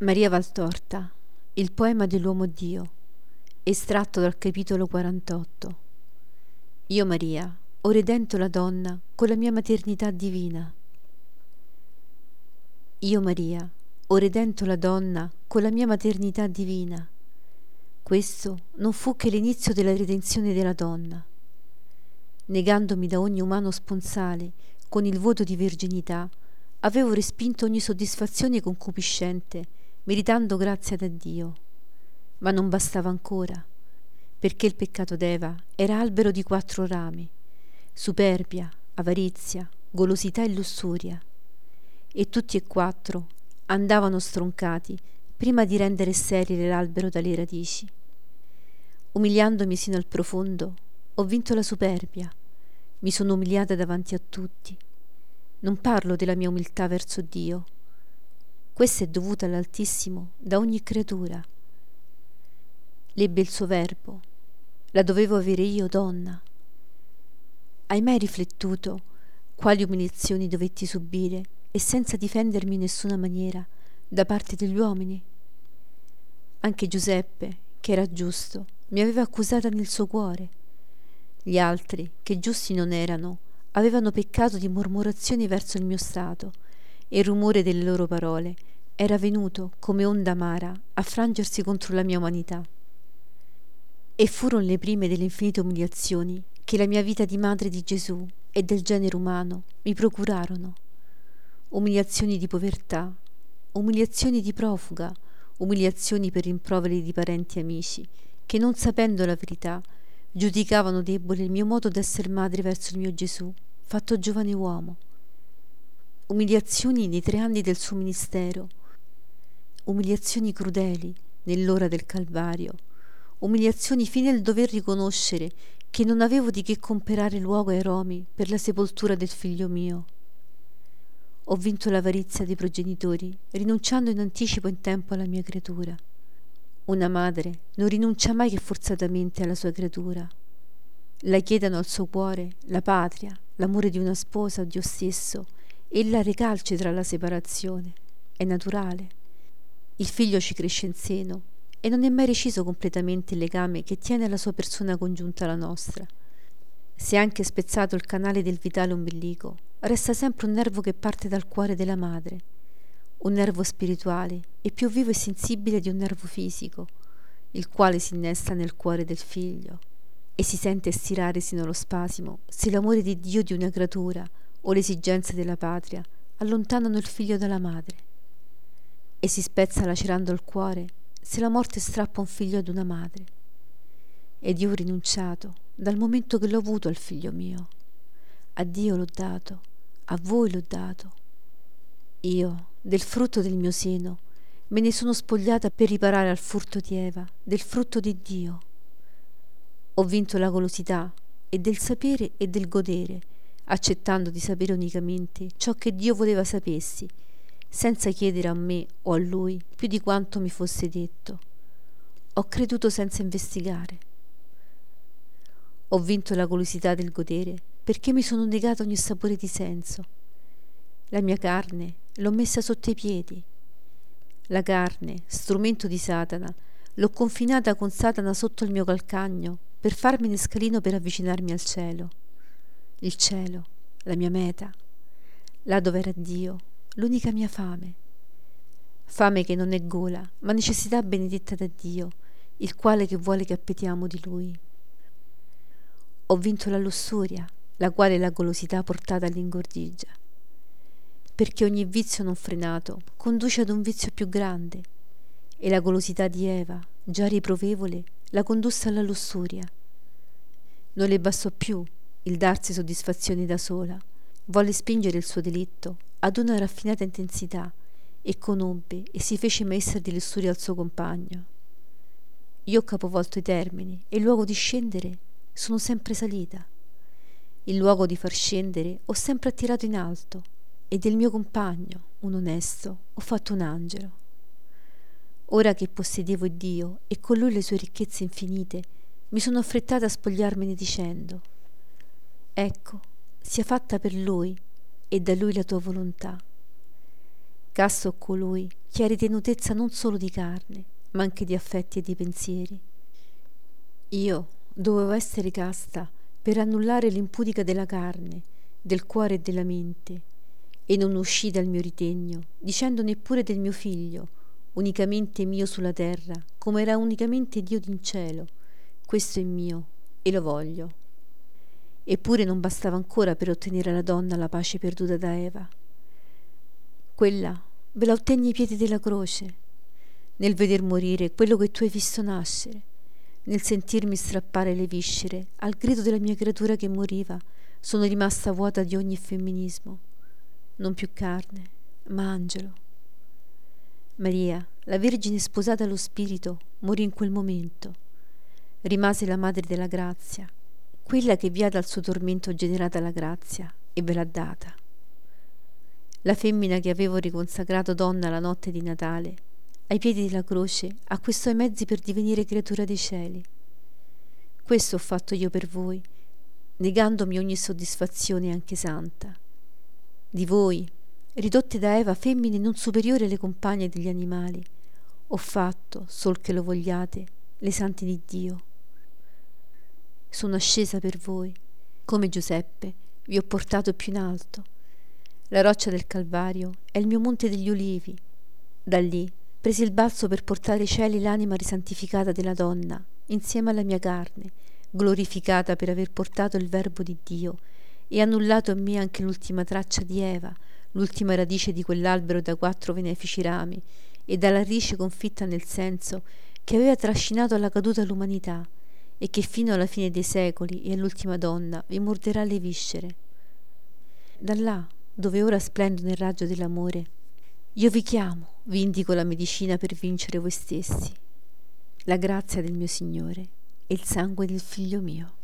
Maria Valtorta, il poema dell'uomo Dio, estratto dal capitolo 48. Io Maria, ho redento la donna con la mia maternità divina. Io Maria, ho redento la donna con la mia maternità divina. Questo non fu che l'inizio della redenzione della donna. Negandomi da ogni umano sponsale con il voto di verginità, avevo respinto ogni soddisfazione concupiscente, meritando grazia da Dio. Ma non bastava ancora, perché il peccato d'Eva era albero di quattro rami, superbia, avarizia, golosità e lussuria, e tutti e quattro andavano stroncati prima di rendere sterile l'albero dalle radici. Umiliandomi sino al profondo, ho vinto la superbia, mi sono umiliata davanti a tutti. Non parlo della mia umiltà verso Dio. Questa è dovuta all'Altissimo da ogni creatura. L'ebbe il suo verbo. La dovevo avere io, donna. Hai mai riflettuto quali umiliazioni dovetti subire e senza difendermi in nessuna maniera da parte degli uomini? Anche Giuseppe, che era giusto, mi aveva accusata nel suo cuore gli altri, che giusti non erano, avevano peccato di mormorazioni verso il mio stato, e il rumore delle loro parole era venuto come onda amara a frangersi contro la mia umanità. E furono le prime delle infinite umiliazioni che la mia vita di madre di Gesù e del genere umano mi procurarono. Umiliazioni di povertà, umiliazioni di profuga, umiliazioni per rimproveri di parenti e amici, che non sapendo la verità Giudicavano debole il mio modo d'esser madre verso il mio Gesù, fatto giovane uomo. Umiliazioni nei tre anni del suo ministero, umiliazioni crudeli nell'ora del Calvario, umiliazioni fine al dover riconoscere che non avevo di che comperare luogo ai Romi per la sepoltura del figlio mio. Ho vinto l'avarizia dei progenitori, rinunciando in anticipo in tempo alla mia creatura. Una madre non rinuncia mai che forzatamente alla sua creatura. La chiedano al suo cuore la patria, l'amore di una sposa o Dio stesso, e la recalcitra la separazione. È naturale. Il figlio ci cresce in seno e non è mai reciso completamente il legame che tiene la sua persona congiunta alla nostra. Se anche spezzato il canale del vitale ombelico, resta sempre un nervo che parte dal cuore della madre un nervo spirituale è più vivo e sensibile di un nervo fisico, il quale si innesta nel cuore del figlio e si sente stirare sino allo spasimo se l'amore di Dio di una creatura o l'esigenza della patria allontanano il figlio dalla madre e si spezza lacerando il cuore se la morte strappa un figlio ad una madre. Ed io ho rinunciato dal momento che l'ho avuto al figlio mio. A Dio l'ho dato, a voi l'ho dato. Io, del frutto del mio seno, me ne sono spogliata per riparare al furto di Eva, del frutto di Dio. Ho vinto la golosità e del sapere e del godere, accettando di sapere unicamente ciò che Dio voleva sapessi, senza chiedere a me o a Lui più di quanto mi fosse detto. Ho creduto senza investigare. Ho vinto la golosità del godere perché mi sono negato ogni sapore di senso. La mia carne l'ho messa sotto i piedi. La carne, strumento di Satana, l'ho confinata con Satana sotto il mio calcagno per farmene scalino per avvicinarmi al cielo. Il cielo, la mia meta, là dove era Dio, l'unica mia fame. Fame che non è gola, ma necessità benedetta da Dio, il quale che vuole che appetiamo di Lui. Ho vinto la lussuria, la quale la golosità portata all'ingordigia perché ogni vizio non frenato conduce ad un vizio più grande e la golosità di Eva, già riprovevole, la condusse alla lussuria. Non le bastò più il darsi soddisfazioni da sola, volle spingere il suo delitto ad una raffinata intensità e conobbe e si fece maestra di lussuria al suo compagno. Io ho capovolto i termini e il luogo di scendere sono sempre salita. Il luogo di far scendere ho sempre attirato in alto e del mio compagno, un onesto, ho fatto un angelo. Ora che possedevo Dio e con lui le sue ricchezze infinite, mi sono affrettata a spogliarmene dicendo, ecco, sia fatta per lui e da lui la tua volontà. Casto colui che ha ritenutezza non solo di carne, ma anche di affetti e di pensieri. Io dovevo essere casta per annullare l'impudica della carne, del cuore e della mente, e non uscì dal mio ritegno, dicendo neppure del mio figlio, unicamente mio sulla terra, come era unicamente Dio in cielo. Questo è mio e lo voglio. Eppure non bastava ancora per ottenere alla donna la pace perduta da Eva. Quella ve la ottenni ai piedi della croce, nel veder morire quello che tu hai visto nascere, nel sentirmi strappare le viscere al grido della mia creatura che moriva, sono rimasta vuota di ogni femminismo. Non più carne, ma angelo. Maria, la Vergine sposata allo Spirito, morì in quel momento. Rimase la Madre della Grazia, quella che via dal suo tormento generata la grazia e ve l'ha data. La femmina che avevo riconsacrato donna la notte di Natale, ai piedi della croce, acquistò i mezzi per divenire creatura dei cieli. Questo ho fatto io per voi, negandomi ogni soddisfazione anche santa. Di voi, ridotte da Eva femmine non superiori alle compagne degli animali, ho fatto, sol che lo vogliate, le sante di Dio sono ascesa per voi. Come Giuseppe, vi ho portato più in alto. La roccia del Calvario è il mio monte degli ulivi. Da lì presi il balzo per portare ai cieli l'anima risantificata della donna, insieme alla mia carne, glorificata per aver portato il Verbo di Dio e annullato in me anche l'ultima traccia di Eva, l'ultima radice di quell'albero da quattro benefici rami e dalla radice confitta nel senso che aveva trascinato alla caduta l'umanità e che fino alla fine dei secoli e all'ultima donna vi morderà le viscere. Da là, dove ora splendo nel raggio dell'amore, io vi chiamo, vi indico la medicina per vincere voi stessi, la grazia del mio Signore e il sangue del figlio mio.